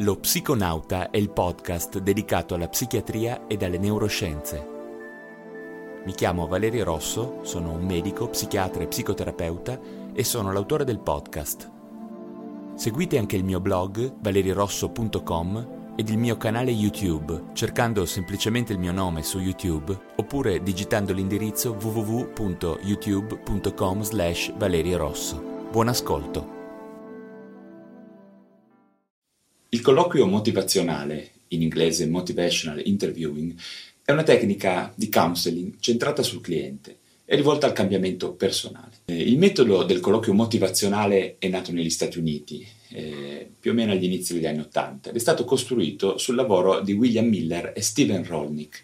Lo Psiconauta è il podcast dedicato alla psichiatria ed alle neuroscienze. Mi chiamo Valerio Rosso, sono un medico, psichiatra e psicoterapeuta e sono l'autore del podcast. Seguite anche il mio blog valerirosso.com ed il mio canale YouTube cercando semplicemente il mio nome su YouTube oppure digitando l'indirizzo www.youtube.com slash valeriorosso. Buon ascolto! Il colloquio motivazionale, in inglese motivational interviewing, è una tecnica di counseling centrata sul cliente e rivolta al cambiamento personale. Eh, il metodo del colloquio motivazionale è nato negli Stati Uniti, eh, più o meno agli inizi degli anni Ottanta, ed è stato costruito sul lavoro di William Miller e Steven Rolnick,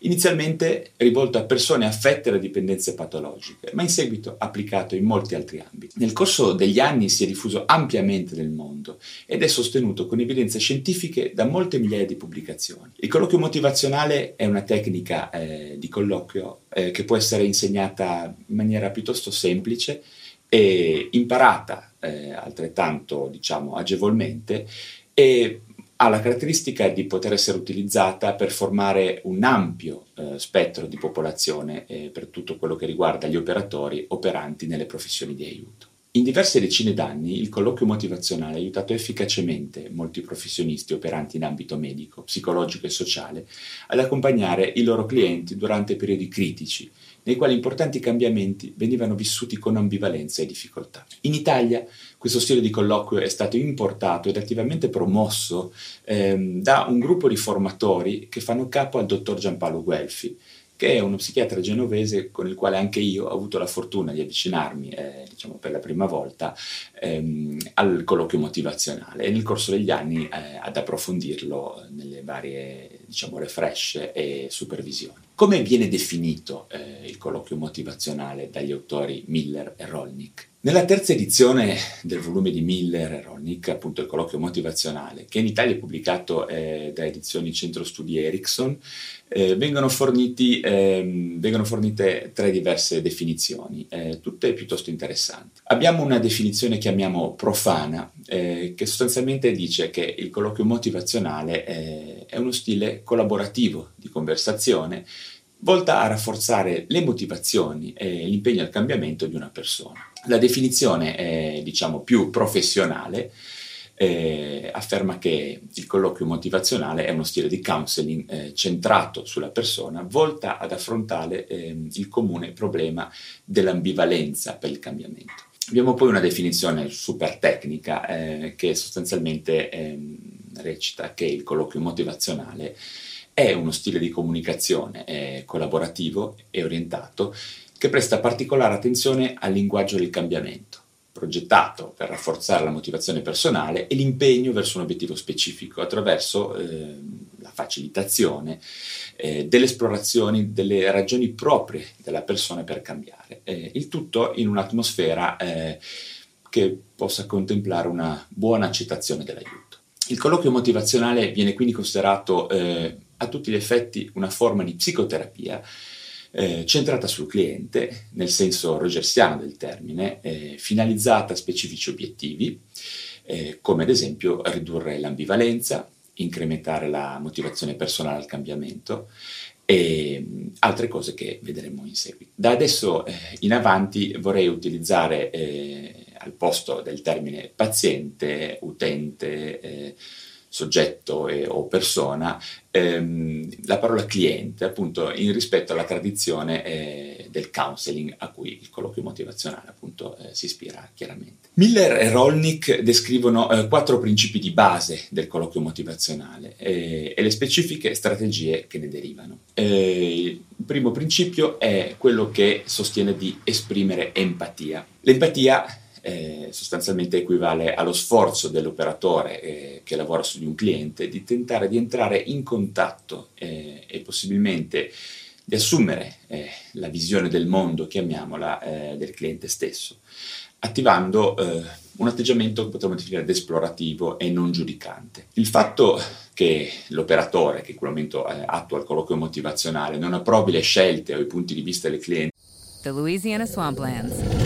inizialmente rivolto a persone affette da dipendenze patologiche, ma in seguito applicato in molti altri ambiti. Nel corso degli anni si è diffuso ampiamente nel mondo ed è sostenuto con evidenze scientifiche da molte migliaia di pubblicazioni. Il colloquio motivazionale è una tecnica eh, di colloquio eh, che può essere insegnata in maniera piuttosto semplice e imparata eh, altrettanto diciamo agevolmente e ha la caratteristica di poter essere utilizzata per formare un ampio eh, spettro di popolazione eh, per tutto quello che riguarda gli operatori operanti nelle professioni di aiuto. In diverse decine d'anni il colloquio motivazionale ha aiutato efficacemente molti professionisti operanti in ambito medico, psicologico e sociale ad accompagnare i loro clienti durante periodi critici nei quali importanti cambiamenti venivano vissuti con ambivalenza e difficoltà. In Italia questo stile di colloquio è stato importato ed attivamente promosso ehm, da un gruppo di formatori che fanno capo al dottor Giampaolo Guelfi, che è uno psichiatra genovese con il quale anche io ho avuto la fortuna di avvicinarmi, eh, diciamo per la prima volta, ehm, al colloquio motivazionale. E nel corso degli anni eh, ad approfondirlo nelle varie, diciamo, refresh e supervisioni. Come viene definito eh, il colloquio motivazionale dagli autori Miller e Rolnick? Nella terza edizione del volume di Miller e Rolnick, appunto il colloquio motivazionale, che in Italia è pubblicato eh, da edizioni Centro Studi Ericsson, eh, vengono, forniti, ehm, vengono, fornite tre diverse definizioni, eh, tutte piuttosto interessanti. Abbiamo una definizione che chiamiamo profana, eh, che sostanzialmente dice che il colloquio motivazionale eh, è uno stile collaborativo di conversazione volta a rafforzare le motivazioni e l'impegno al cambiamento di una persona. La definizione è, diciamo, più professionale, eh, afferma che il colloquio motivazionale è uno stile di counseling eh, centrato sulla persona, volta ad affrontare eh, il comune problema dell'ambivalenza per il cambiamento. Abbiamo poi una definizione super tecnica eh, che sostanzialmente ehm, recita che il colloquio motivazionale è uno stile di comunicazione collaborativo e orientato che presta particolare attenzione al linguaggio del cambiamento, progettato per rafforzare la motivazione personale e l'impegno verso un obiettivo specifico attraverso eh, la facilitazione eh, delle esplorazioni delle ragioni proprie della persona per cambiare. Eh, il tutto in un'atmosfera eh, che possa contemplare una buona accettazione dell'aiuto. Il colloquio motivazionale viene quindi considerato eh, a tutti gli effetti una forma di psicoterapia eh, centrata sul cliente, nel senso rogersiano del termine, eh, finalizzata a specifici obiettivi, eh, come ad esempio ridurre l'ambivalenza, incrementare la motivazione personale al cambiamento e mh, altre cose che vedremo in seguito. Da adesso eh, in avanti vorrei utilizzare eh, al posto del termine paziente, utente, eh, soggetto e, o persona, ehm, la parola cliente, appunto, in rispetto alla tradizione eh, del counseling a cui il colloquio motivazionale appunto eh, si ispira chiaramente. Miller e Rolnick descrivono eh, quattro principi di base del colloquio motivazionale eh, e le specifiche strategie che ne derivano. Eh, il primo principio è quello che sostiene di esprimere empatia. L'empatia eh, sostanzialmente equivale allo sforzo dell'operatore eh, che lavora su di un cliente di tentare di entrare in contatto eh, e possibilmente di assumere eh, la visione del mondo, chiamiamola, eh, del cliente stesso, attivando eh, un atteggiamento che potremmo definire esplorativo e non giudicante. Il fatto che l'operatore, che in quel momento attua il colloquio motivazionale, non approvi le scelte o i punti di vista del cliente. The Louisiana Swamplands.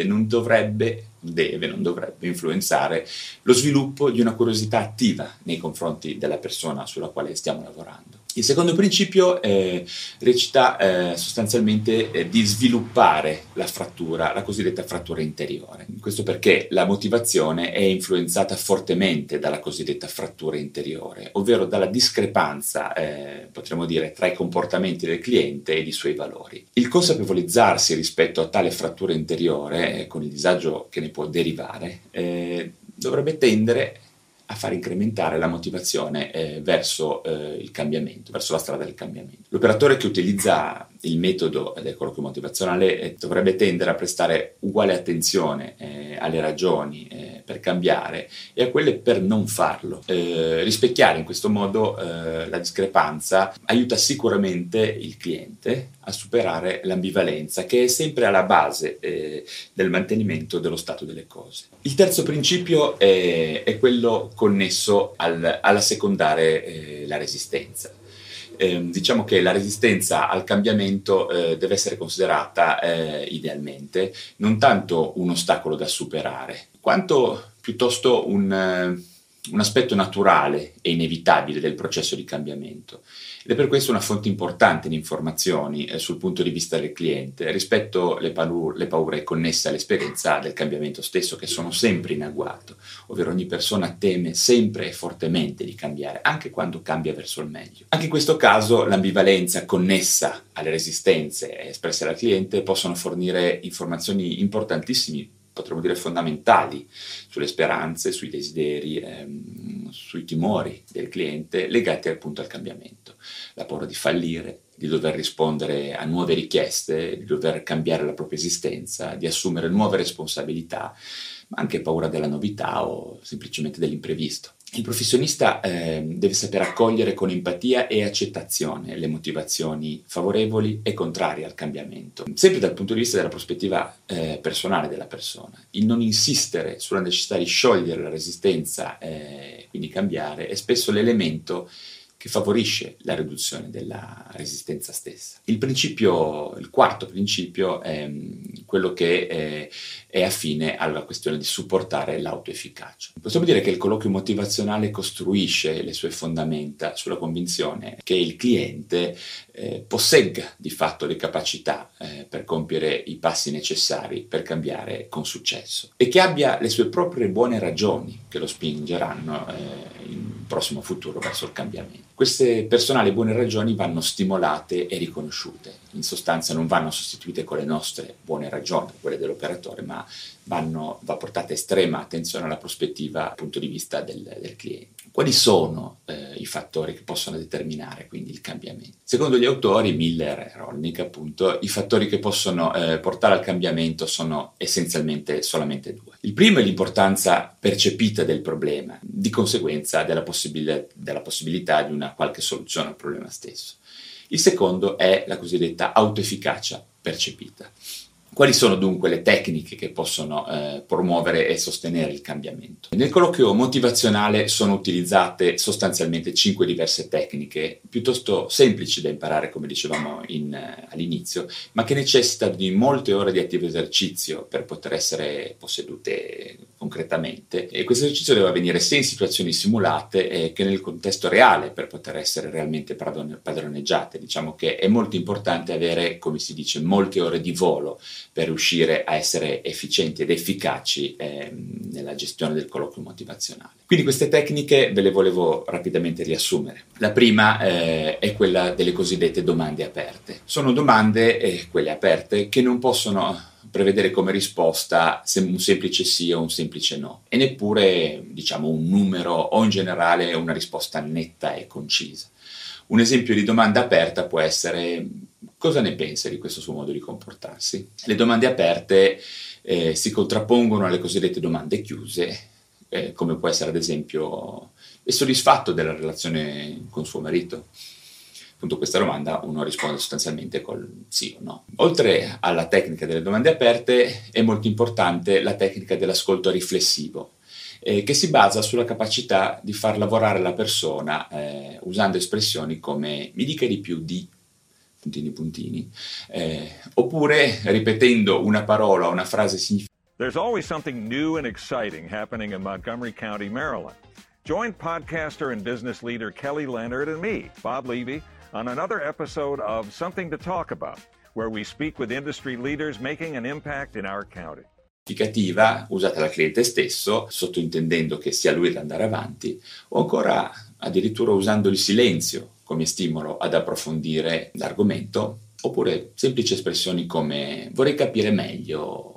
Non dovrebbe, deve, non dovrebbe influenzare lo sviluppo di una curiosità attiva nei confronti della persona sulla quale stiamo lavorando. Il secondo principio eh, recita eh, sostanzialmente eh, di sviluppare la frattura, la cosiddetta frattura interiore. Questo perché la motivazione è influenzata fortemente dalla cosiddetta frattura interiore, ovvero dalla discrepanza, eh, potremmo dire, tra i comportamenti del cliente ed i suoi valori. Il consapevolizzarsi rispetto a tale frattura interiore, eh, con il disagio che ne può derivare, eh, dovrebbe tendere a far incrementare la motivazione eh, verso eh, il cambiamento, verso la strada del cambiamento. L'operatore che utilizza il metodo del colloquio motivazionale eh, dovrebbe tendere a prestare uguale attenzione eh, alle ragioni eh, per cambiare e a quelle per non farlo. Eh, rispecchiare in questo modo eh, la discrepanza aiuta sicuramente il cliente a superare l'ambivalenza che è sempre alla base eh, del mantenimento dello stato delle cose. Il terzo principio è, è quello connesso al, alla secondare la resistenza eh, diciamo che la resistenza al cambiamento eh, deve essere considerata eh, idealmente non tanto un ostacolo da superare, quanto piuttosto un, eh, un aspetto naturale e inevitabile del processo di cambiamento ed è per questo una fonte importante di informazioni eh, sul punto di vista del cliente rispetto alle le paure connesse all'esperienza del cambiamento stesso che sono sempre in agguato, ovvero ogni persona teme sempre e fortemente di cambiare, anche quando cambia verso il meglio. Anche in questo caso l'ambivalenza connessa alle resistenze espresse dal cliente possono fornire informazioni importantissime potremmo dire fondamentali sulle speranze, sui desideri, ehm, sui timori del cliente legati appunto al cambiamento. La paura di fallire, di dover rispondere a nuove richieste, di dover cambiare la propria esistenza, di assumere nuove responsabilità, ma anche paura della novità o semplicemente dell'imprevisto. Il professionista eh, deve sapere accogliere con empatia e accettazione le motivazioni favorevoli e contrarie al cambiamento, sempre dal punto di vista della prospettiva eh, personale della persona. Il non insistere sulla necessità di sciogliere la resistenza, eh, quindi cambiare, è spesso l'elemento che favorisce la riduzione della resistenza stessa. Il il quarto principio è mm, quello che è, affine alla questione di supportare l'autoefficacia. Possiamo dire che il colloquio motivazionale costruisce le sue fondamenta sulla convinzione che il cliente eh, possegga di fatto le capacità eh, per compiere i passi necessari per cambiare con successo e che abbia le sue proprie buone ragioni che lo spingeranno eh, in prossimo futuro verso il cambiamento. Queste personali buone ragioni vanno stimolate e riconosciute, in sostanza non vanno sostituite con le nostre buone ragioni, quelle dell'operatore, ma vanno, va portata estrema attenzione alla prospettiva dal punto di vista del, del cliente. Quali sono eh, i fattori che possono determinare quindi il cambiamento? Secondo gli autori, Miller e Rolnick appunto, i fattori che possono eh, portare al cambiamento sono essenzialmente solamente due. Il primo è l'importanza percepita del problema, di conseguenza della, possibil- della possibilità di una qualche soluzione al problema stesso. Il secondo è la cosiddetta autoefficacia percepita. Quali sono dunque le tecniche che possono eh, promuovere e sostenere il cambiamento? Nel colloquio motivazionale sono utilizzate sostanzialmente cinque diverse tecniche, piuttosto semplici da imparare, come dicevamo in, eh, all'inizio, ma che necessitano di molte ore di attivo esercizio per poter essere possedute concretamente e questo esercizio deve avvenire sia in situazioni simulate eh, che nel contesto reale per poter essere realmente padroneggiate. Diciamo che è molto importante avere, come si dice, molte ore di volo per riuscire a essere efficienti ed efficaci eh, nella gestione del colloquio motivazionale. Quindi queste tecniche ve le volevo rapidamente riassumere. La prima eh, è quella delle cosiddette domande aperte. Sono domande, eh, quelle aperte, che non possono prevedere come risposta un semplice sì o un semplice no e neppure diciamo un numero o in generale una risposta netta e concisa. Un esempio di domanda aperta può essere cosa ne pensa di questo suo modo di comportarsi? Le domande aperte eh, si contrappongono alle cosiddette domande chiuse, eh, come può essere ad esempio è soddisfatto della relazione con suo marito? appunto questa domanda uno risponde sostanzialmente col sì o no. Oltre alla tecnica delle domande aperte è molto importante la tecnica dell'ascolto riflessivo, eh, che si basa sulla capacità di far lavorare la persona eh, usando espressioni come mi dica di più di puntini puntini, eh, oppure ripetendo una parola o una frase significativa. There's always something new and exciting happening in Montgomery County, Maryland. Join podcaster and business leader Kelly Leonard and me, Bob Levy, on another episode of Something to Talk About, where we speak with industry leaders making an impact in our county. Significativa usata dal cliente stesso, sottointendendo che sia lui ad andare avanti, o ancora addirittura usando il silenzio come stimolo ad approfondire l'argomento, oppure semplici espressioni come vorrei capire meglio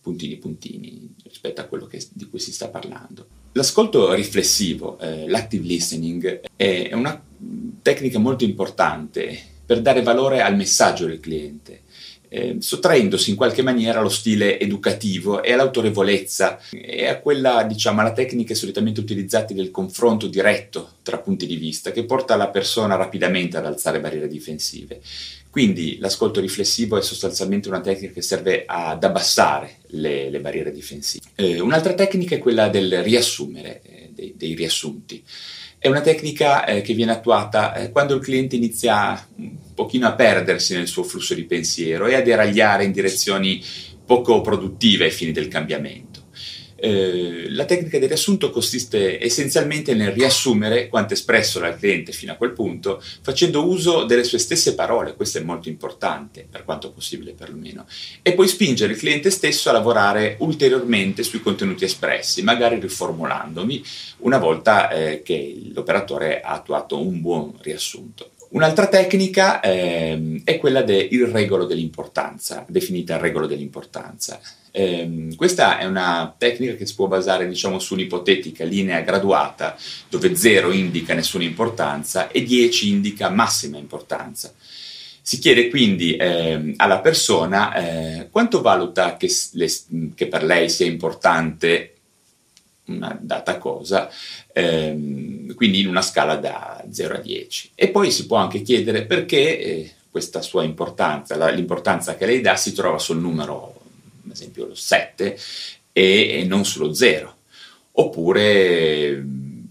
puntini puntini rispetto a quello che, di cui si sta parlando. L'ascolto riflessivo, eh, l'active listening, è una tecnica molto importante per dare valore al messaggio del cliente, eh, sottraendosi in qualche maniera allo stile educativo e all'autorevolezza e a quella, diciamo, alla tecnica solitamente utilizzate del confronto diretto tra punti di vista che porta la persona rapidamente ad alzare barriere difensive. Quindi l'ascolto riflessivo è sostanzialmente una tecnica che serve ad abbassare le, le barriere difensive. Eh, un'altra tecnica è quella del riassumere, eh, dei, dei riassunti. È una tecnica eh, che viene attuata eh, quando il cliente inizia un pochino a perdersi nel suo flusso di pensiero e a deragliare in direzioni poco produttive ai fini del cambiamento. Eh, la tecnica del riassunto consiste essenzialmente nel riassumere quanto espresso dal cliente fino a quel punto, facendo uso delle sue stesse parole, questo è molto importante, per quanto possibile perlomeno, e poi spingere il cliente stesso a lavorare ulteriormente sui contenuti espressi, magari riformulandomi una volta eh, che l'operatore ha attuato un buon riassunto. Un'altra tecnica eh, è quella del regolo dell'importanza, definita regolo dell'importanza. Eh, questa è una tecnica che si può basare diciamo, su un'ipotetica linea graduata dove 0 indica nessuna importanza e 10 indica massima importanza. Si chiede quindi eh, alla persona eh, quanto valuta che, le, che per lei sia importante una data cosa, ehm, quindi in una scala da 0 a 10. E poi si può anche chiedere perché eh, questa sua importanza, la, l'importanza che lei dà, si trova sul numero, ad esempio lo 7, e, e non sullo 0. Oppure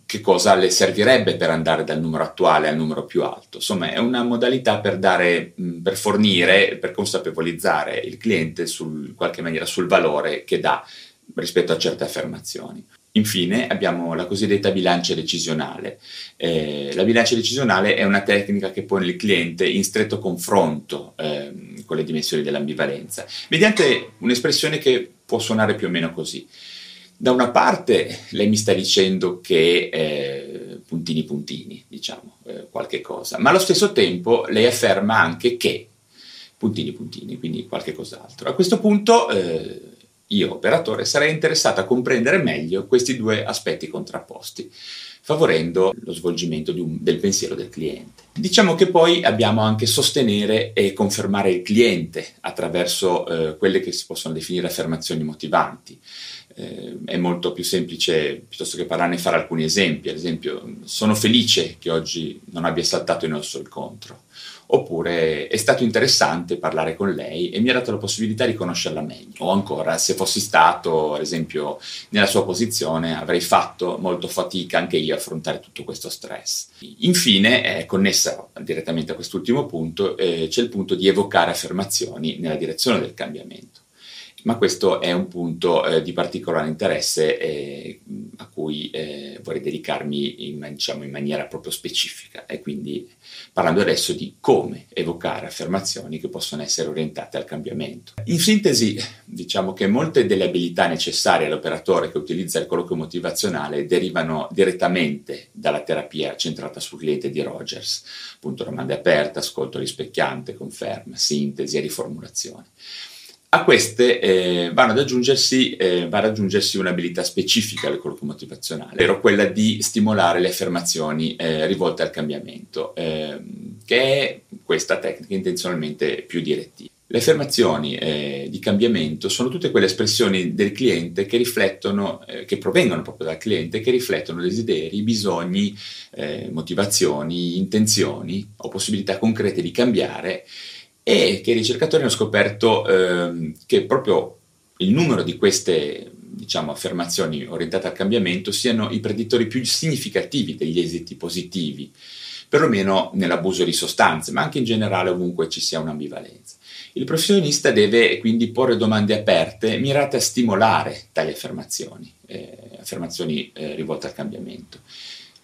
che cosa le servirebbe per andare dal numero attuale al numero più alto. Insomma, è una modalità per, dare, per fornire, per consapevolizzare il cliente sul, in qualche maniera sul valore che dà rispetto a certe affermazioni. Infine abbiamo la cosiddetta bilancia decisionale. Eh, la bilancia decisionale è una tecnica che pone il cliente in stretto confronto eh, con le dimensioni dell'ambivalenza, mediante un'espressione che può suonare più o meno così. Da una parte lei mi sta dicendo che eh, puntini puntini, diciamo, eh, qualche cosa, ma allo stesso tempo lei afferma anche che puntini puntini, quindi qualche cos'altro. A questo punto eh, io, operatore, sarei interessato a comprendere meglio questi due aspetti contrapposti, favorendo lo svolgimento un, del pensiero del cliente. Diciamo che poi abbiamo anche sostenere e confermare il cliente attraverso eh, quelle che si possono definire affermazioni motivanti. Eh, è molto più semplice, piuttosto che parlarne, fare alcuni esempi. Ad esempio, sono felice che oggi non abbia saltato il contro oppure è stato interessante parlare con lei e mi ha dato la possibilità di conoscerla meglio. O ancora, se fossi stato, ad esempio, nella sua posizione, avrei fatto molto fatica anche io a affrontare tutto questo stress. Infine, è connessa direttamente a quest'ultimo punto, eh, c'è il punto di evocare affermazioni nella direzione del cambiamento ma questo è un punto eh, di particolare interesse eh, a cui eh, vorrei dedicarmi in, diciamo, in, maniera proprio specifica e quindi parlando adesso di come evocare affermazioni che possono essere orientate al cambiamento. In sintesi, diciamo che molte delle abilità necessarie all'operatore che utilizza il colloquio motivazionale derivano direttamente dalla terapia centrata sul cliente di Rogers, appunto domande aperte, ascolto rispecchiante, conferma, sintesi e riformulazione. A queste eh, vanno ad aggiungersi, eh, va ad aggiungersi un'abilità specifica del colloquio motivazionale, ovvero quella di stimolare le affermazioni eh, rivolte al cambiamento, ehm, che è questa tecnica intenzionalmente più direttiva. Le affermazioni eh, di cambiamento sono tutte quelle espressioni del cliente che riflettono, eh, che provengono proprio dal cliente, che riflettono desideri, bisogni, eh, motivazioni, intenzioni o possibilità concrete di cambiare e che i ricercatori hanno scoperto eh, che proprio il numero di queste diciamo, affermazioni orientate al cambiamento siano i preditori più significativi degli esiti positivi, perlomeno nell'abuso di sostanze, ma anche in generale ovunque ci sia un'ambivalenza. Il professionista deve quindi porre domande aperte mirate a stimolare tali affermazioni, eh, affermazioni eh, rivolte al cambiamento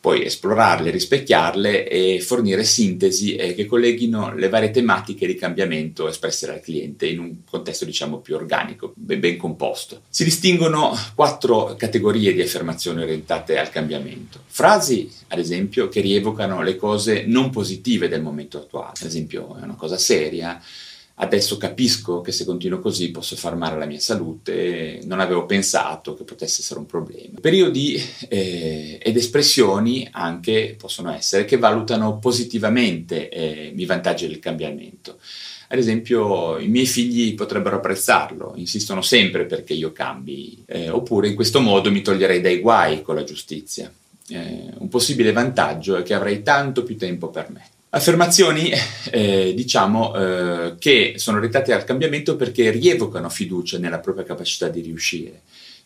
poi esplorarle, rispecchiarle e fornire sintesi che colleghino le varie tematiche di cambiamento espresse dal cliente in un contesto diciamo più organico, ben, ben composto. Si distinguono quattro categorie di affermazioni orientate al cambiamento. Frasi, ad esempio, che rievocano le cose non positive del momento attuale, ad esempio è una cosa seria, Adesso capisco che se continuo così posso far male alla mia salute, non avevo pensato che potesse essere un problema. Periodi eh, ed espressioni anche possono essere che valutano positivamente eh, i vantaggi del cambiamento. Ad esempio, i miei figli potrebbero apprezzarlo, insistono sempre perché io cambi, eh, oppure in questo modo mi toglierei dai guai con la giustizia. Eh, un possibile vantaggio è che avrei tanto più tempo per me. Affermazioni, eh, diciamo, eh, che sono orientate al cambiamento perché rievocano fiducia nella propria capacità di riuscire.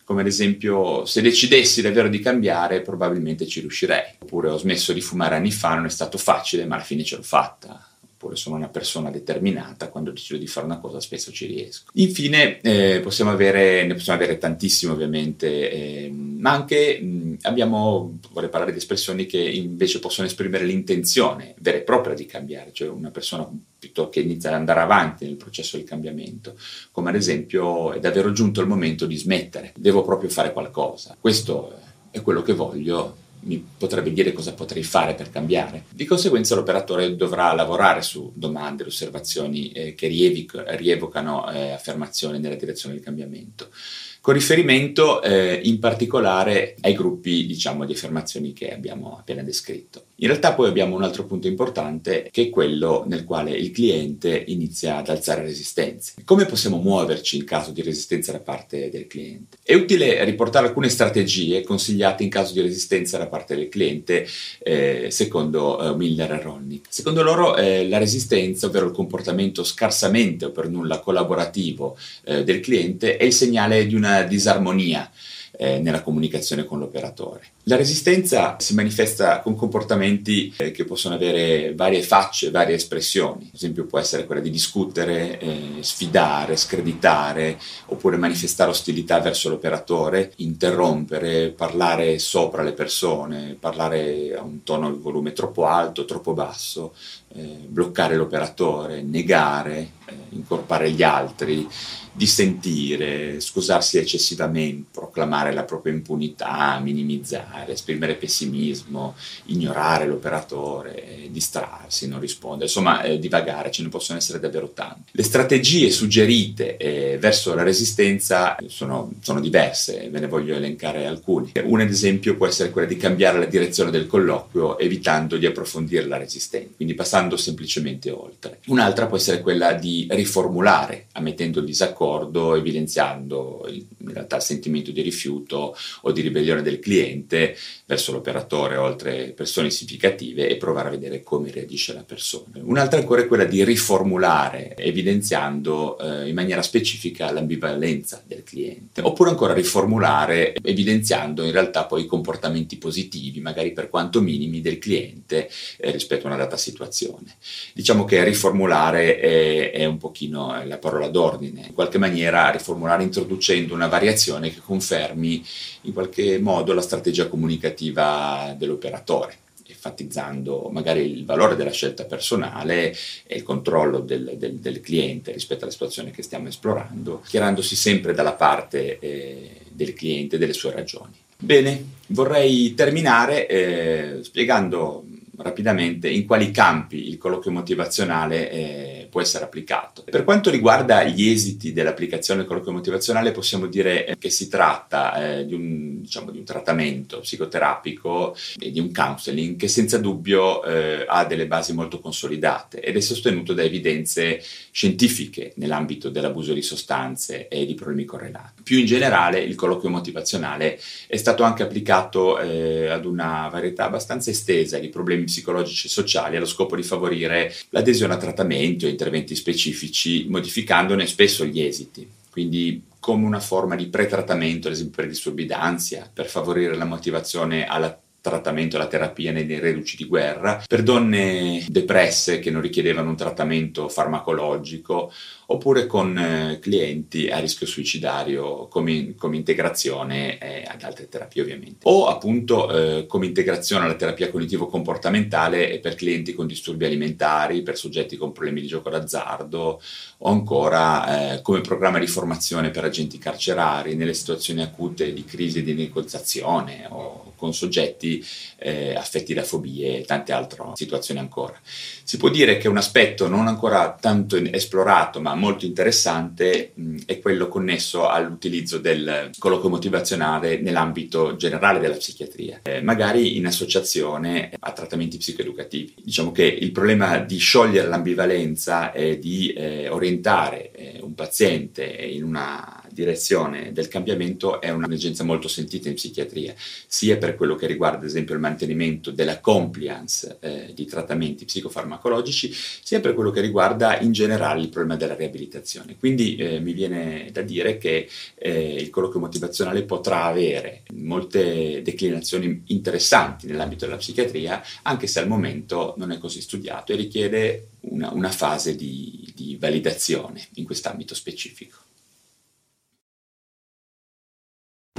Come ad esempio, se decidessi davvero di cambiare, probabilmente ci riuscirei. Oppure ho smesso di fumare anni fa, non è stato facile, ma alla fine ce l'ho fatta oppure sono una persona determinata, quando decido di fare una cosa spesso ci riesco. Infine eh, possiamo avere, ne possiamo avere tantissime ovviamente, eh, ma anche mh, abbiamo, vorrei parlare di espressioni che invece possono esprimere l'intenzione vera e propria di cambiare, cioè una persona piuttosto che inizia ad andare avanti nel processo di cambiamento, come ad esempio è davvero giunto il momento di smettere, devo proprio fare qualcosa, questo è quello che voglio mi potrebbe dire cosa potrei fare per cambiare. Di conseguenza l'operatore dovrà lavorare su domande, osservazioni eh, che rievic- rievocano eh, affermazioni nella direzione del cambiamento con riferimento eh, in particolare ai gruppi diciamo, di affermazioni che abbiamo appena descritto. In realtà poi abbiamo un altro punto importante che è quello nel quale il cliente inizia ad alzare resistenze. Come possiamo muoverci in caso di resistenza da parte del cliente? È utile riportare alcune strategie consigliate in caso di resistenza da parte del cliente eh, secondo eh, Miller e Rolnick. Secondo loro eh, la resistenza, ovvero il comportamento scarsamente o per nulla collaborativo eh, del cliente, è il segnale di una disarmonia eh, nella comunicazione con l'operatore. La resistenza si manifesta con comportamenti eh, che possono avere varie facce, varie espressioni. Ad esempio può essere quella di discutere, eh, sfidare, screditare, oppure manifestare ostilità verso l'operatore, interrompere, parlare sopra le persone, parlare a un tono di volume troppo alto, troppo basso, eh, bloccare l'operatore, negare, incorpare gli altri dissentire, scusarsi eccessivamente, proclamare la propria impunità, minimizzare, esprimere pessimismo, ignorare l'operatore, distrarsi, non rispondere, insomma eh, divagare, ce ne possono essere davvero tanti. Le strategie suggerite eh, verso la resistenza sono, sono, diverse, ve ne voglio elencare alcune. Ad esempio può essere quella di cambiare la direzione del colloquio evitando di approfondire la resistenza, quindi passando semplicemente oltre. Un'altra può essere quella di riformulare, ammettendo il disaccordo evidenziando in realtà il sentimento di rifiuto o di ribellione del cliente verso l'operatore o altre persone significative e provare a vedere come reagisce la persona. Un'altra ancora è quella di riformulare evidenziando eh, in maniera specifica l'ambivalenza del cliente, oppure ancora riformulare evidenziando in realtà poi i comportamenti positivi, magari per quanto minimi, del cliente eh, rispetto a una data situazione. Diciamo che riformulare è, è un pochino la parola d'ordine, in qualche maniera riformulare introducendo una variazione che confermi in qualche modo la strategia comunicativa dell'operatore enfatizzando magari il valore della scelta personale e il controllo del, del, del cliente rispetto alla situazione che stiamo esplorando, schierandosi sempre dalla parte eh, del cliente e delle sue ragioni. Bene, vorrei terminare eh, spiegando rapidamente in quali campi il colloquio motivazionale eh, può essere applicato. Per quanto riguarda gli esiti dell'applicazione del colloquio motivazionale possiamo dire eh, che si tratta eh, di, un, diciamo, di, un, trattamento psicoterapico e di un counseling che senza dubbio eh, ha delle basi molto consolidate ed è sostenuto da evidenze scientifiche nell'ambito dell'abuso di sostanze e di problemi correlati. Più in generale il colloquio motivazionale è stato anche applicato eh, ad una varietà abbastanza estesa di problemi psicologici e sociali allo scopo di favorire l'adesione a trattamenti o interventi specifici, modificandone spesso gli esiti. Quindi come una forma di pretrattamento, ad esempio per disturbi d'ansia, per favorire la motivazione alla trattamento, alla terapia nei reduci di guerra, per donne depresse che non richiedevano un trattamento farmacologico oppure con eh, clienti a rischio suicidario come, come integrazione eh, ad altre terapie ovviamente. O appunto eh, come integrazione alla terapia cognitivo-comportamentale per clienti con disturbi alimentari, per soggetti con problemi di gioco d'azzardo o ancora eh, come programma di formazione per agenti carcerari nelle situazioni acute di crisi di negoziazione o con soggetti eh, affetti da fobie e tante altre situazioni ancora. Si può dire che un aspetto non ancora tanto esplorato ma molto interessante mh, è quello connesso all'utilizzo del colloquio motivazionale nell'ambito generale della psichiatria, eh, magari in associazione a trattamenti psicoeducativi. Diciamo che il problema di sciogliere l'ambivalenza e di eh, orientare eh, un paziente in una direzione del cambiamento è un'emergenza molto sentita in psichiatria, sia per quello che riguarda ad esempio il mantenimento della compliance eh, di trattamenti psicofarmacologici, sia per quello che riguarda in generale il problema della riabilitazione. Quindi eh, mi viene da dire che eh, il colloquio motivazionale potrà avere molte declinazioni interessanti nell'ambito della psichiatria, anche se al momento non è così studiato e richiede una, una fase di, di validazione in quest'ambito specifico.